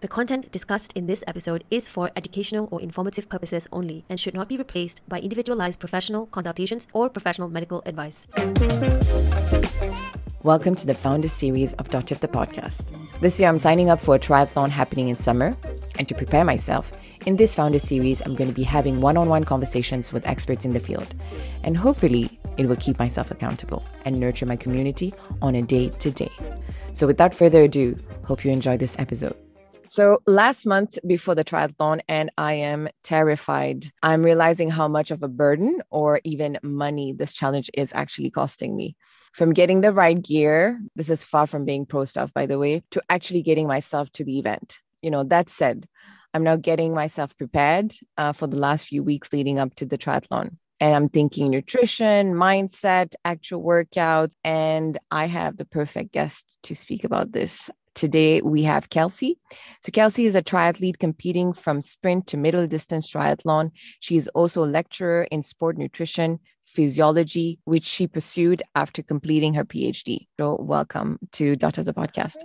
The content discussed in this episode is for educational or informative purposes only and should not be replaced by individualized professional consultations or professional medical advice. Welcome to the Founder Series of Dot the podcast. This year I'm signing up for a triathlon happening in summer, and to prepare myself, in this Founder Series, I'm going to be having one on one conversations with experts in the field. And hopefully, it will keep myself accountable and nurture my community on a day to day. So, without further ado, hope you enjoy this episode. So last month before the triathlon, and I am terrified. I'm realizing how much of a burden or even money this challenge is actually costing me. From getting the right gear, this is far from being pro stuff, by the way, to actually getting myself to the event. You know, that said, I'm now getting myself prepared uh, for the last few weeks leading up to the triathlon. And I'm thinking nutrition, mindset, actual workouts. And I have the perfect guest to speak about this Today we have Kelsey. So Kelsey is a triathlete competing from sprint to middle distance triathlon. She is also a lecturer in sport nutrition physiology, which she pursued after completing her PhD. So welcome to Dot of the Podcast.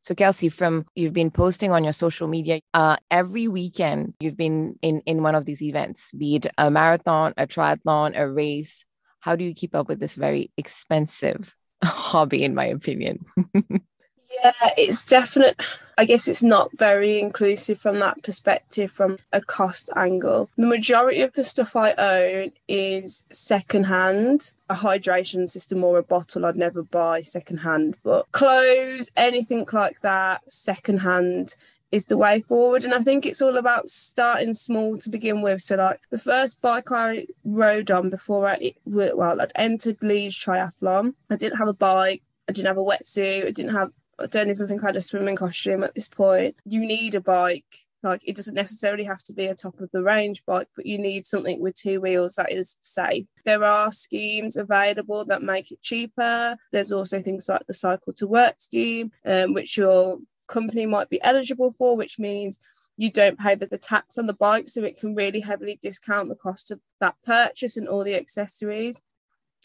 So Kelsey, from you've been posting on your social media uh, every weekend. You've been in in one of these events, be it a marathon, a triathlon, a race. How do you keep up with this very expensive hobby, in my opinion? Yeah, it's definite. I guess it's not very inclusive from that perspective, from a cost angle. The majority of the stuff I own is secondhand. A hydration system or a bottle I'd never buy secondhand, but clothes, anything like that, secondhand is the way forward. And I think it's all about starting small to begin with. So, like the first bike I rode on before I, well, I'd entered Leeds Triathlon, I didn't have a bike. I didn't have a wetsuit. I didn't have I don't even think I had a swimming costume at this point. You need a bike. Like it doesn't necessarily have to be a top of the range bike, but you need something with two wheels that is safe. There are schemes available that make it cheaper. There's also things like the cycle to work scheme, um, which your company might be eligible for, which means you don't pay the, the tax on the bike, so it can really heavily discount the cost of that purchase and all the accessories.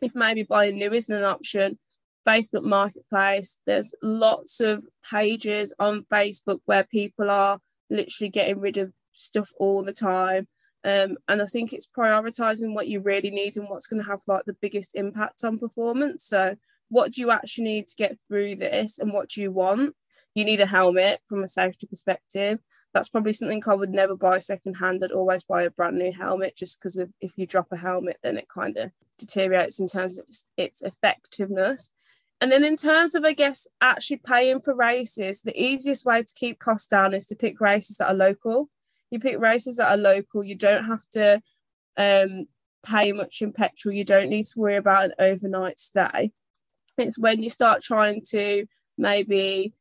If maybe buying new isn't an option, Facebook Marketplace. There's lots of pages on Facebook where people are literally getting rid of stuff all the time. Um, and I think it's prioritizing what you really need and what's going to have like the biggest impact on performance. So, what do you actually need to get through this, and what do you want? You need a helmet from a safety perspective. That's probably something I would never buy secondhand. I'd always buy a brand new helmet just because if you drop a helmet, then it kind of deteriorates in terms of its effectiveness. And then in terms of, I guess, actually paying for races, the easiest way to keep costs down is to pick races that are local. You pick races that are local, you don't have to um, pay much in petrol, you don't need to worry about an overnight stay. It's when you start trying to maybe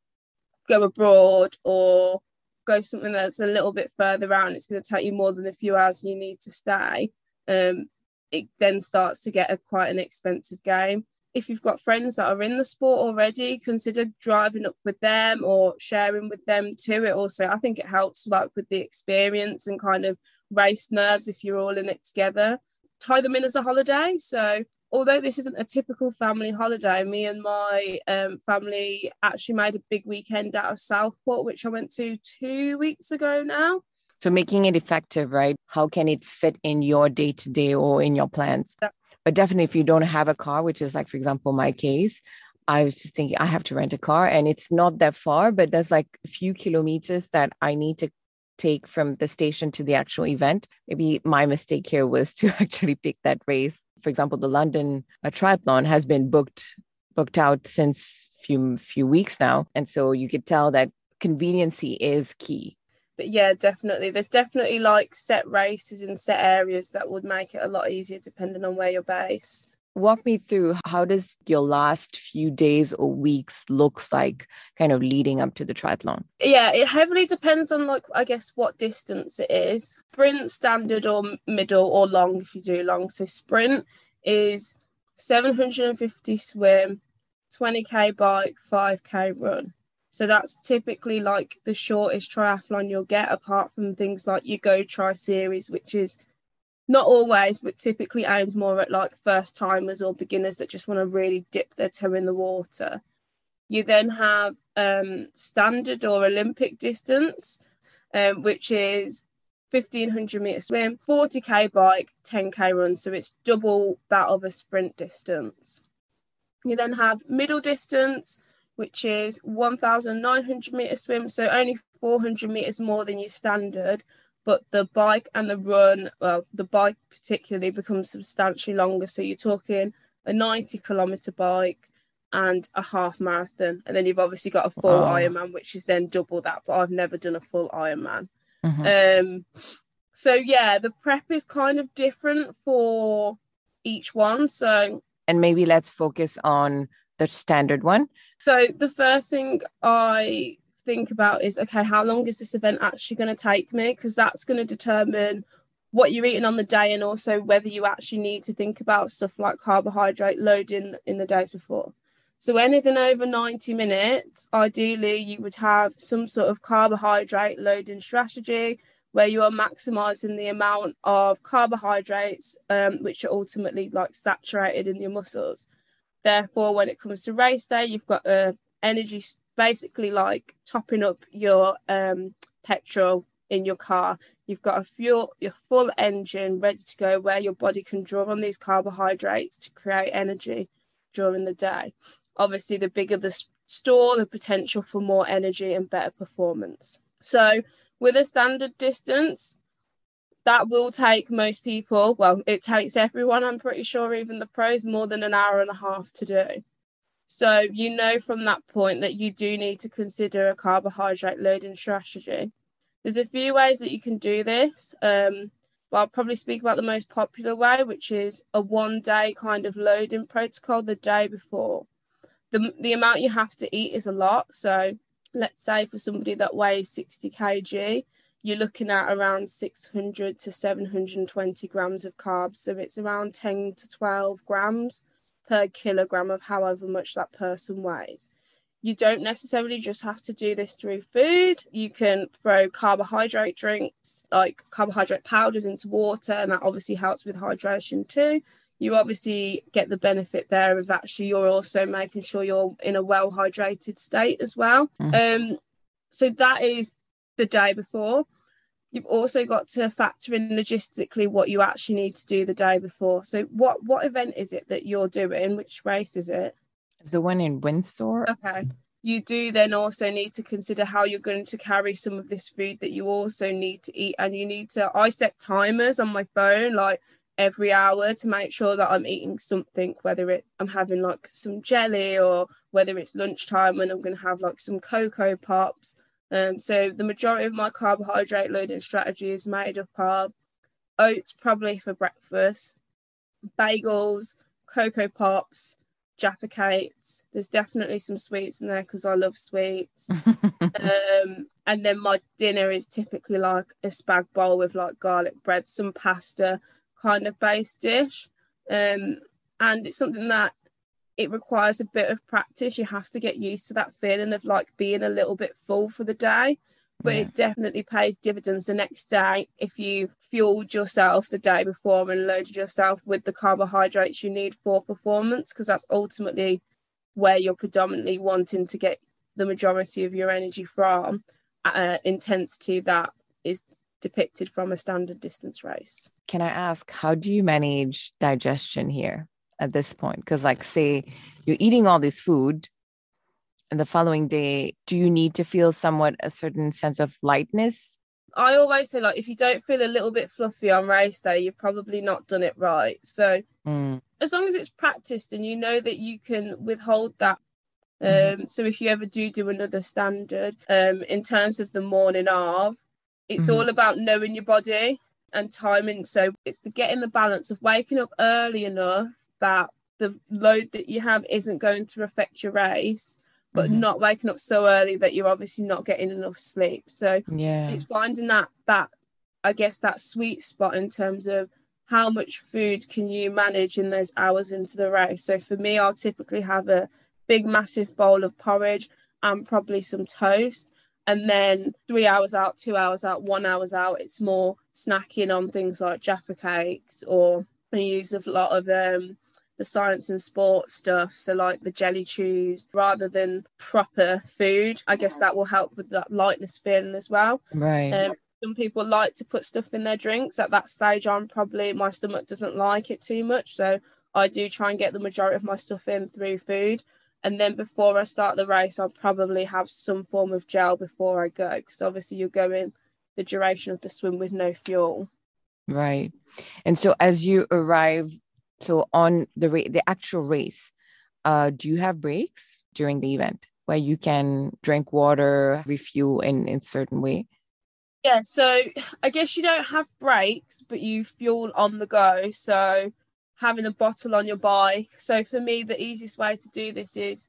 go abroad or go something that's a little bit further out it's going to take you more than a few hours you need to stay, um, it then starts to get a quite an expensive game if you've got friends that are in the sport already, consider driving up with them or sharing with them too. It also, I think it helps like with the experience and kind of race nerves if you're all in it together. Tie them in as a holiday. So although this isn't a typical family holiday, me and my um, family actually made a big weekend out of Southport, which I went to two weeks ago now. So making it effective, right? How can it fit in your day to day or in your plans? That- but definitely, if you don't have a car, which is like, for example, my case, I was just thinking I have to rent a car and it's not that far, but there's like a few kilometers that I need to take from the station to the actual event. Maybe my mistake here was to actually pick that race. For example, the London uh, triathlon has been booked booked out since few few weeks now, and so you could tell that conveniency is key but yeah, definitely. There's definitely like set races in set areas that would make it a lot easier depending on where you're based. Walk me through how does your last few days or weeks looks like kind of leading up to the triathlon? Yeah, it heavily depends on like I guess what distance it is. Sprint standard or middle or long if you do long. So sprint is 750 swim, 20k bike, 5k run. So that's typically like the shortest triathlon you'll get, apart from things like your Go Tri series, which is not always, but typically aims more at like first timers or beginners that just want to really dip their toe in the water. You then have um, standard or Olympic distance, um, which is 1500 meter swim, 40k bike, 10k run. So it's double that of a sprint distance. You then have middle distance, which is 1900 meter swim. So only 400 meters more than your standard. But the bike and the run, well, the bike particularly becomes substantially longer. So you're talking a 90 kilometer bike and a half marathon. And then you've obviously got a full Ironman, which is then double that. But I've never done a full Ironman. Mm-hmm. Um, so yeah, the prep is kind of different for each one. So and maybe let's focus on the standard one. So the first thing I think about is okay, how long is this event actually going to take me? Because that's going to determine what you're eating on the day and also whether you actually need to think about stuff like carbohydrate loading in the days before. So anything over 90 minutes, ideally you would have some sort of carbohydrate loading strategy where you are maximizing the amount of carbohydrates, um, which are ultimately like saturated in your muscles. Therefore, when it comes to race day, you've got uh, energy basically like topping up your um, petrol in your car. You've got a fuel, your full engine ready to go, where your body can draw on these carbohydrates to create energy during the day obviously the bigger the store the potential for more energy and better performance so with a standard distance that will take most people well it takes everyone i'm pretty sure even the pros more than an hour and a half to do. So you know from that point that you do need to consider a carbohydrate loading strategy. There's a few ways that you can do this. Um, but I'll probably speak about the most popular way, which is a one day kind of loading protocol the day before. The the amount you have to eat is a lot. So let's say for somebody that weighs 60 kg, you're looking at around 600 to 720 grams of carbs. So it's around 10 to 12 grams per kilogram of however much that person weighs. You don't necessarily just have to do this through food. You can throw carbohydrate drinks, like carbohydrate powders, into water, and that obviously helps with hydration too you obviously get the benefit there of actually you're also making sure you're in a well hydrated state as well. Mm. Um, so that is the day before. You've also got to factor in logistically what you actually need to do the day before. So what what event is it that you're doing? Which race is it? It's the one in Windsor. Okay. You do then also need to consider how you're going to carry some of this food that you also need to eat, and you need to. I set timers on my phone, like every hour to make sure that I'm eating something, whether it I'm having like some jelly or whether it's lunchtime and I'm going to have like some Coco Pops. Um, so the majority of my carbohydrate loading strategy is made up of oats, probably for breakfast, bagels, Coco Pops, Jaffa cakes. There's definitely some sweets in there because I love sweets. um, and then my dinner is typically like a spag bowl with like garlic bread, some pasta, kind of base dish. Um, and it's something that it requires a bit of practice. You have to get used to that feeling of like being a little bit full for the day. But yeah. it definitely pays dividends the next day if you've fueled yourself the day before and loaded yourself with the carbohydrates you need for performance, because that's ultimately where you're predominantly wanting to get the majority of your energy from. Uh, intensity that is depicted from a standard distance race. Can I ask, how do you manage digestion here at this point? Because, like, say you're eating all this food, and the following day, do you need to feel somewhat a certain sense of lightness? I always say, like, if you don't feel a little bit fluffy on race day, you've probably not done it right. So, mm. as long as it's practiced and you know that you can withhold that mm-hmm. um, so if you ever do do another standard, um, in terms of the morning of, it's mm-hmm. all about knowing your body and timing. So it's the getting the balance of waking up early enough that the load that you have isn't going to affect your race, but mm-hmm. not waking up so early that you're obviously not getting enough sleep. So yeah, it's finding that that I guess that sweet spot in terms of how much food can you manage in those hours into the race. So for me, I'll typically have a big massive bowl of porridge and probably some toast and then three hours out, two hours out, one hours out, it's more snacking on things like Jaffa cakes or I use a lot of um, the Science in Sport stuff. So, like the jelly chews rather than proper food. I guess that will help with that lightness feeling as well. Right. Um, some people like to put stuff in their drinks. At that stage, I'm probably my stomach doesn't like it too much. So, I do try and get the majority of my stuff in through food. And then before I start the race, I'll probably have some form of gel before I go because obviously you're going the duration of the swim with no fuel. Right. And so as you arrive so on the ra- the actual race, uh, do you have breaks during the event where you can drink water, refuel in in certain way? Yeah, so I guess you don't have breaks, but you fuel on the go. So having a bottle on your bike. So for me, the easiest way to do this is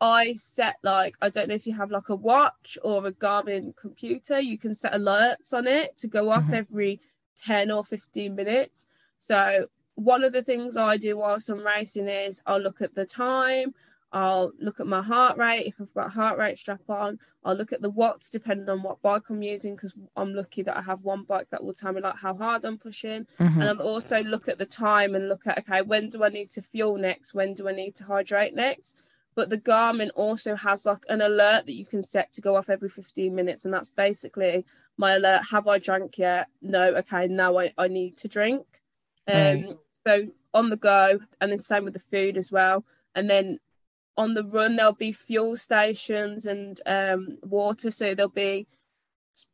I set like I don't know if you have like a watch or a Garmin computer, you can set alerts on it to go off mm-hmm. every 10 or 15 minutes. So one of the things I do whilst I'm racing is I'll look at the time, I'll look at my heart rate if I've got heart rate strap on. I'll look at the watts depending on what bike I'm using because I'm lucky that I have one bike that will tell me like how hard I'm pushing. Mm-hmm. And I'll also look at the time and look at okay, when do I need to fuel next? When do I need to hydrate next? But the Garmin also has like an alert that you can set to go off every 15 minutes, and that's basically my alert. Have I drank yet? No. Okay, now I, I need to drink. Um, so on the go, and then same with the food as well. And then on the run there'll be fuel stations and um, water. So there'll be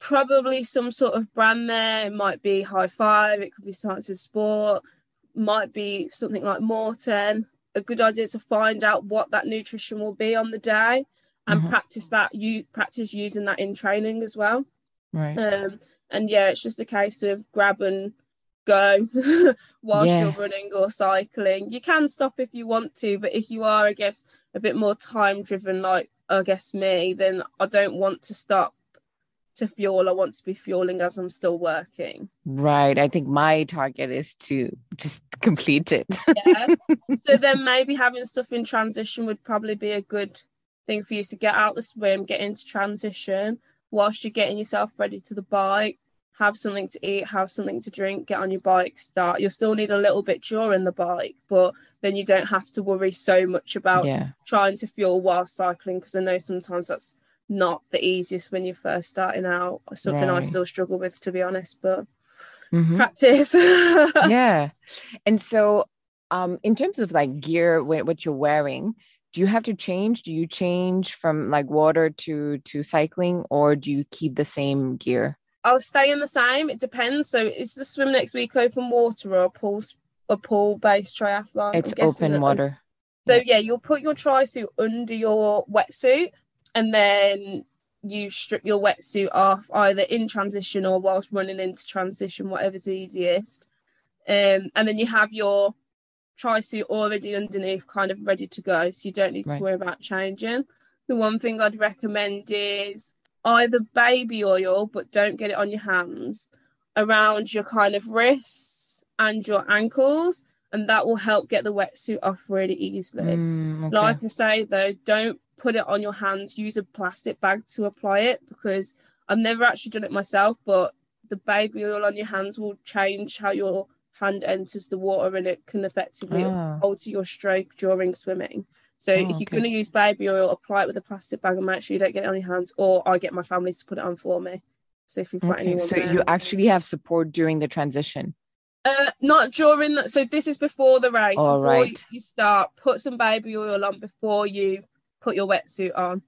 probably some sort of brand there. It might be High5. It could be Science in Sport. Might be something like Maurten. A good idea to find out what that nutrition will be on the day and mm-hmm. practice that you practice using that in training as well. Right. Um, and yeah it's just a case of grab and go whilst yeah. you're running or cycling. You can stop if you want to, but if you are, I guess, a bit more time driven, like I guess me, then I don't want to stop to fuel. I want to be fueling as I'm still working. Right. I think my target is to just complete it. yeah. So then maybe having stuff in transition would probably be a good thing for you to get out the swim, get into transition whilst you're getting yourself ready to the bike have something to eat, have something to drink, get on your bike, start. You'll still need a little bit during the bike, but then you don't have to worry so much about yeah. trying to fuel while cycling because I know sometimes that's not the easiest when you're first starting out. Something right. I still struggle with, to be honest, but mm-hmm. practice. yeah. And so, um, in terms of like gear, what you're wearing, do you have to change? Do you change from like water to to cycling, or do you keep the same gear? I'll stay in the same. It depends. So is the swim next week open water or a pool a pool based triathlon? It's open water. So yeah, you'll put your tri suit under your wetsuit and then you strip your wetsuit off either in transition or whilst running into transition, whatever's easiest. Um, and then you have your tri suit already underneath, kind of ready to go. So you don't need to right. worry about changing. The one thing I'd recommend is either baby oil, but don't get it on your hands, around your kind of wrists and your ankles, and that will help get the wetsuit off really easily. Mm, okay. Like I say, though, don't put it on your hands. Use a plastic bag to apply it because I've never actually done it myself, but the baby oil on your hands will change how your hand enters the water and it can effectively oh. alter your stroke during swimming. So oh, if you're okay. going to use baby oil, apply it with a plastic bag and make sure you don't get it on your hands, or I get my family to put it on for me. So if you've got okay, anyone, so there. you actually have support during the transition. Uh, not during that. So this is before the race. All before right. you start, put some baby oil on before you put your wetsuit on.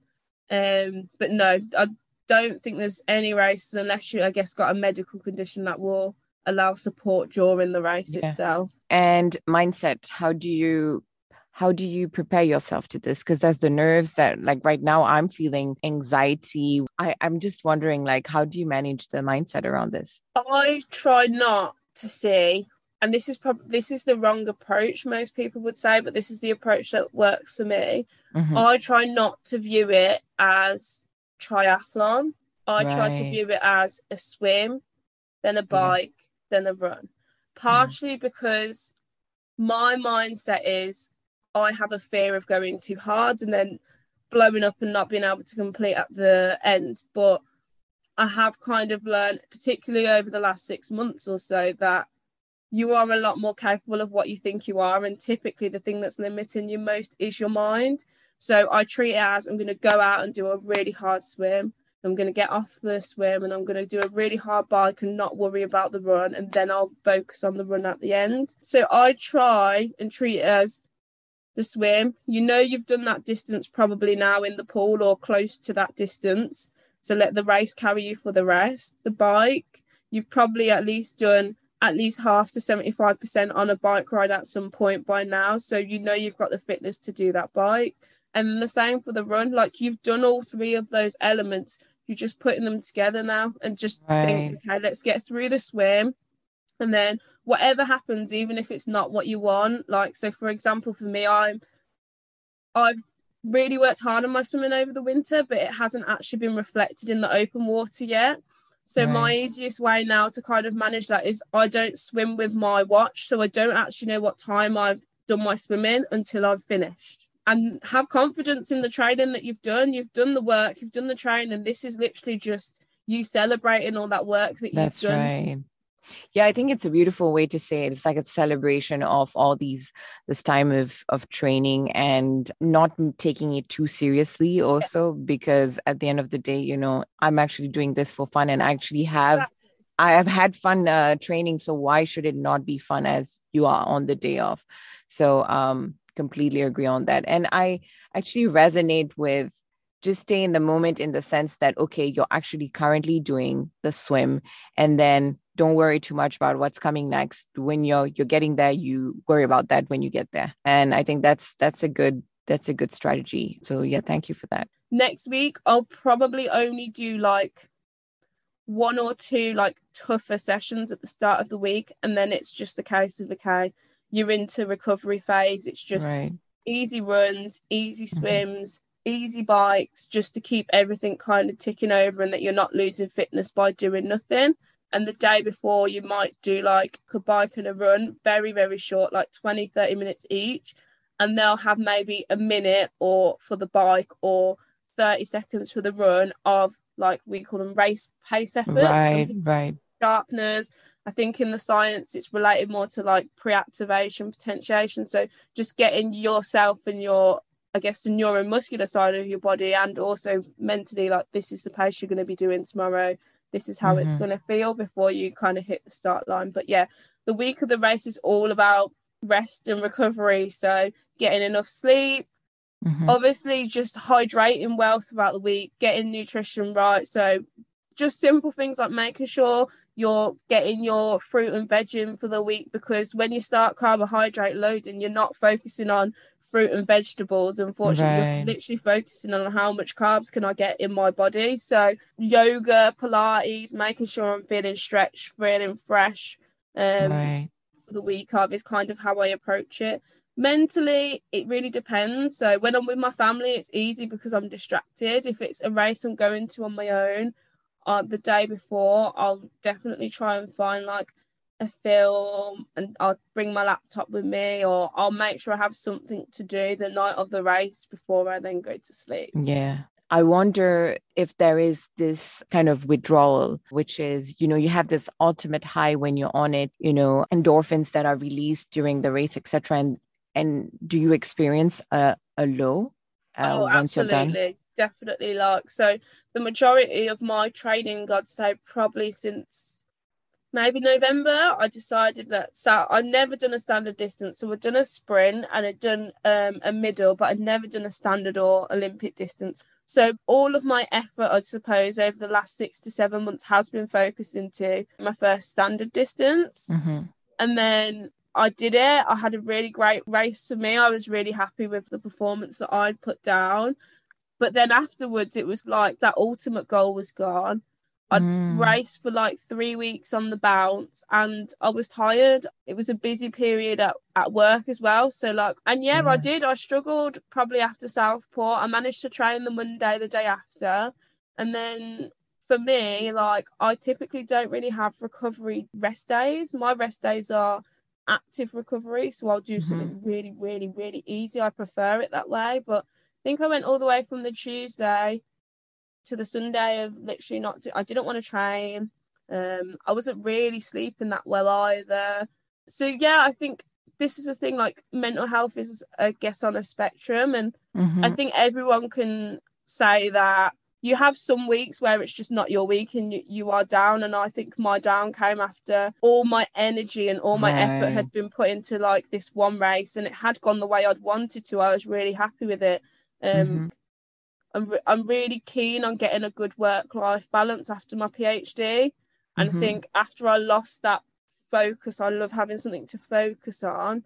Um, but no, I don't think there's any races unless you, I guess, got a medical condition that will allow support during the race yeah. itself. And mindset. How do you how do you prepare yourself to this because there's the nerves that like right now i'm feeling anxiety I, i'm just wondering like how do you manage the mindset around this i try not to see and this is probably this is the wrong approach most people would say but this is the approach that works for me mm-hmm. i try not to view it as triathlon i right. try to view it as a swim then a bike yeah. then a run partially mm. because my mindset is I have a fear of going too hard and then blowing up and not being able to complete at the end. But I have kind of learned, particularly over the last six months or so, that you are a lot more capable of what you think you are. And typically, the thing that's limiting you most is your mind. So I treat it as I'm going to go out and do a really hard swim. I'm going to get off the swim and I'm going to do a really hard bike and not worry about the run. And then I'll focus on the run at the end. So I try and treat it as the swim. You know, you've done that distance probably now in the pool or close to that distance. So let the race carry you for the rest. The bike, you've probably at least done at least half to 75% on a bike ride at some point by now. So you know you've got the fitness to do that bike. And the same for the run. Like you've done all three of those elements. You're just putting them together now and just right. think, okay, let's get through the swim. And then whatever happens, even if it's not what you want, like so for example, for me, I'm I've really worked hard on my swimming over the winter, but it hasn't actually been reflected in the open water yet. So right. my easiest way now to kind of manage that is I don't swim with my watch, so I don't actually know what time I've done my swimming until I've finished. And have confidence in the training that you've done. You've done the work, you've done the training. This is literally just you celebrating all that work that you've done. Right. Yeah, I think it's a beautiful way to say it. It's like a celebration of all these this time of of training and not taking it too seriously also because at the end of the day, you know, I'm actually doing this for fun and I actually have. I have had fun uh, training, so why should it not be fun as you are on the day off? So um completely agree on that. And I actually resonate with just stay in the moment in the sense that okay you're actually currently doing the swim and then don't worry too much about what's coming next when you're you're getting there you worry about that when you get there and i think that's that's a good that's a good strategy so yeah thank you for that next week i'll probably only do like one or two like tougher sessions at the start of the week and then it's just a case of okay you're into recovery phase it's just right. easy runs easy mm-hmm. swims mm-hmm. easy bikes just to keep everything kind of ticking over and that you're not losing fitness by doing nothing and the day before you might do like a bike and a run very very short like 20 30 minutes each. And they'll have maybe a minute or for the bike or 30 seconds for the run of like we call them race pace efforts. Right right. Sharpeners. I think in the science it's related more to like pre-activation potentiation. So just getting yourself and your I guess the neuromuscular side of your body and also mentally like this is the pace you're going to be doing tomorrow this is how mm-hmm. it's going to feel before you kind of hit the start line. But yeah, the week of the race is all about rest and recovery. So getting enough sleep, mm-hmm. obviously just hydrating well throughout the week, getting nutrition right. So just simple things like making sure you're getting your fruit and veg in for the week because when you start carbohydrate loading, you're not focusing on fruit and vegetables. Unfortunately, right. you're literally focusing on how much carbs can I get in my body. So yoga, Pilates, making sure I'm feeling stretched, feeling fresh. Um, right. For the week of is kind of how I approach it. Mentally, it really depends. So when I'm with my family, it's easy because I'm distracted. If it's a race I'm going to on my own, uh, the day before, I'll definitely try and find like a film and I'll bring my laptop with me or I'll make sure I have something to do the night of the race before I then go to sleep. Yeah. I wonder if there is this kind of withdrawal, which is, you know, you have this ultimate high when you're on it, you know, endorphins that are released during the race, etc. And and do you experience a, a low uh, oh, once absolutely. you're done? Definitely. Like so the majority of my training, I'd say probably since maybe November, I decided that so I've never done a standard distance. So I've done a sprint and I've done um, a middle, but I've never done a standard or Olympic distance. So all of my effort, I suppose, over the last six to seven months has been focused into my first standard distance. Mm-hmm. And then I did it. I had a really great race for me. I was really happy with the performance that I'd put down. But then afterwards, it was like that ultimate goal was gone. I'd mm. raced for like three weeks on the bounce and I was tired. It was a busy period at, at work as well. So, like, and yeah, yeah, I did. I struggled probably after Southport. I managed to train the Monday the day after. And then for me, like, I typically don't really have recovery rest days. My rest days are active recovery. So I'll do mm-hmm. something really, really, really easy. I prefer it that way. But I think I went all the way from the Tuesday to the Sunday of literally not. I didn't want to train. Um, I wasn't really sleeping that well either. so yeah, I think this is a thing like mental health is I guess on a spectrum and Mhm. I think everyone can say that you have some weeks where it's just not your week and you, you are down and I think my down came after all my energy and all my effort had been put into like this one race and it had gone the way I'd wanted to I was really happy with it um Mhm. I'm, re- I'm really keen on getting a good work life balance after my PhD. And Mhm. I think after I lost that focus, I love having something to focus on.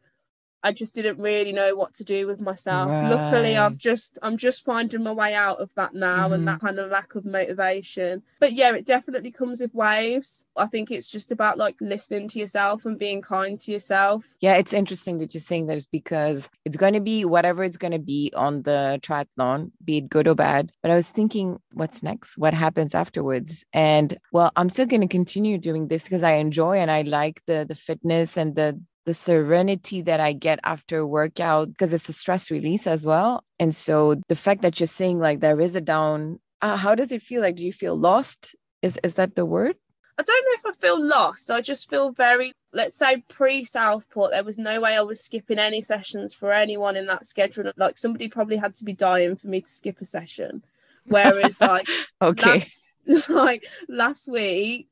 I just didn't really know what to do with myself. Luckily, I've just I'm just finding my way out of that now Mhm. and that kind of lack of motivation. But yeah, it definitely comes with waves. I think it's just about like listening to yourself and being kind to yourself. Yeah, it's interesting that you're saying this because it's going to be whatever it's going to be on the triathlon, be it good or bad. But I was thinking, what's next? What happens afterwards? And well, I'm still going to continue doing this because I enjoy and I like the the fitness and the the serenity that I get after a workout because it's a stress release as well. And so the fact that you're saying like there is a down, uh, how does it feel? Like, do you feel lost? Is is that the word? I don't know if I feel lost. I just feel very, let's say, pre Southport, there was no way I was skipping any sessions for anyone in that schedule. Like somebody probably had to be dying for me to skip a session. Whereas, like, Okay. last, like last week,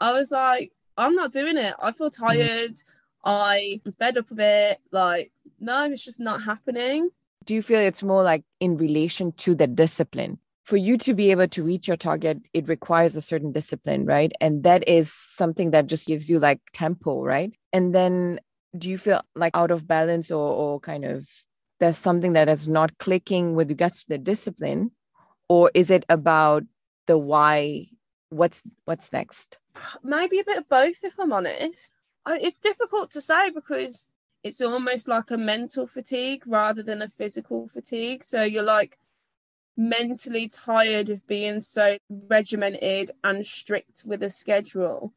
I was like, I'm not doing it. I feel tired. I'm fed up of it. Like, no, it's just not happening. do you feel it's more like in relation to the discipline? For you to be able to reach your target it requires a certain discipline right? And that is something that just gives you like tempo right? And then do you feel like out of balance or, or kind of there's something that is not clicking with regards to the discipline? Or is it about the why? What's what's next? Maybe a bit of both if i'm honest. I- Uh, it's difficult to say because it's almost like a mental fatigue rather than a physical fatigue. So you're like mentally tired of being so regimented and strict with a schedule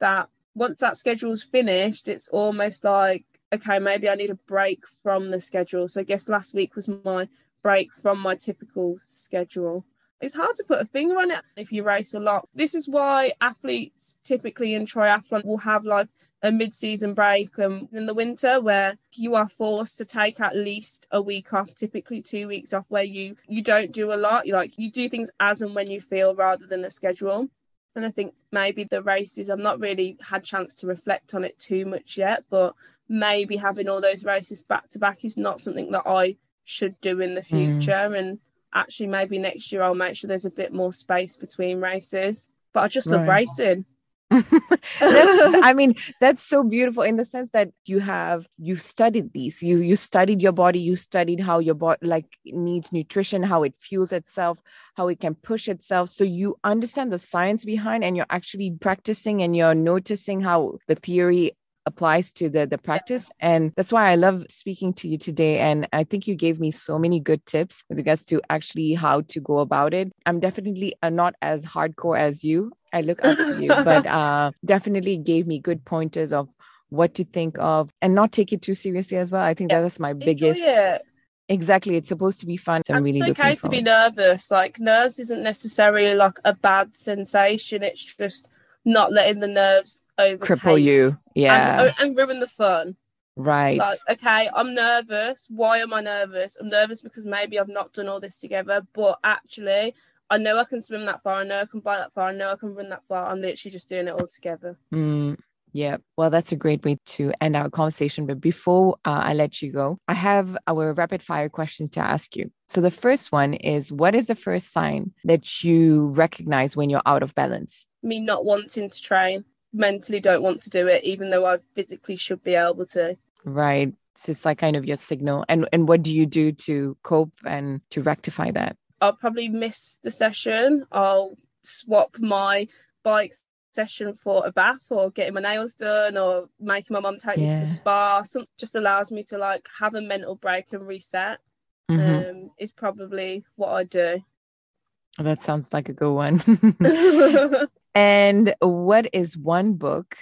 that once that schedule's finished it's almost like okay maybe i need a break from the schedule. So i guess last week was my break from my typical schedule. It's hard to put a finger on it if you race a lot. This is why athletes typically in triathlon will have like a mid-season break um, in the winter where you are forced to take at least a week off, typically two weeks off, where you you don't do a lot. You like you do things as and when you feel rather than a schedule. And I think maybe the races I've not really had chance to reflect on it too much yet, but maybe having all those races back to back is not something that I should do in the Mm. future. And actually maybe next year I'll make sure there's a bit more space between races. But I just love Right. racing. I mean, that's so beautiful in the sense that you have you've studied these. You you studied your body. You studied how your body like needs nutrition, how it fuels itself, how it can push itself. So you understand the science behind, and you're actually practicing, and you're noticing how the theory applies to the the practice. And that's why i love speaking to you today. And i think you gave me so many good tips with regards to actually how to go about it. I'm definitely uh, not as hardcore as you. I look up to you but uh definitely gave me good pointers of what to think of and not take it too seriously as well. I think Yeah. that is my biggest exactly. It's supposed to be fun so i'm really it's okay to be nervous. Like nerves isn't necessarily like a bad sensation. It's just not letting the nerves overtake cripple you yeah and, and ruin the fun. right Like, okay, I'm nervous. Why am I nervous? I'm nervous because maybe I've not done all this together, but actually, I know I can swim that far. I know I can bike that far. I know I can run that far. I'm literally just doing it all together. Mm, yeah, well, that's a great way to end our conversation. But before uh, I let you go, I have our rapid fire questions to ask you. So the first one is What is the first sign that you recognize when you're out of balance? Me not wanting to train, mentally don't want to do it, even though I physically should be able to. Right. So it's like kind of your signal. And and what do you do to cope and to rectify that? I'll probably miss the session. I'll swap my bike session for a bath or getting my nails done or making my mum take me to the spa. Some just allows me to like have a mental break and reset. Mhm. Um, is probably what I do. that sounds like a good one. and what is one book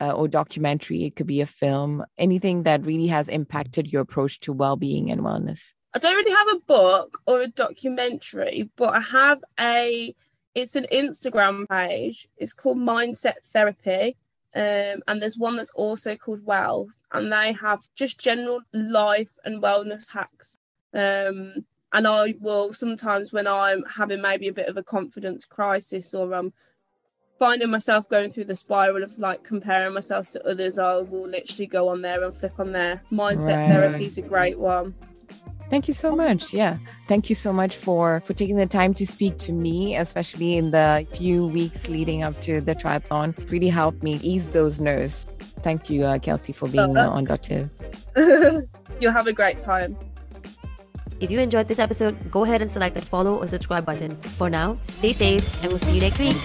uh, or documentary? It could be a film, anything that really has impacted your approach to well being and wellness. I don't really have a book or a documentary, but I have a it's an Instagram page. It's called Mindset Therapy. Um, and there's one that's also called Well, and they have just general life and wellness hacks. Um, and I will sometimes, when I'm having maybe a bit of a confidence crisis or I'm finding myself going through the spiral of like comparing myself to others, I will literally go on there and flick on there. Mindset right. therapy is a great one. Thank you so much. Yeah. Thank you so much for for taking the time to speak to me, especially in the few weeks leading up to the triathlon. really helped me ease those nerves. Thank you, uh, Kelsey, for being uh, on Doctive. You'll have a great time. If you enjoyed this episode, go ahead and select that follow or subscribe button. For now, stay safe and we'll see you next week.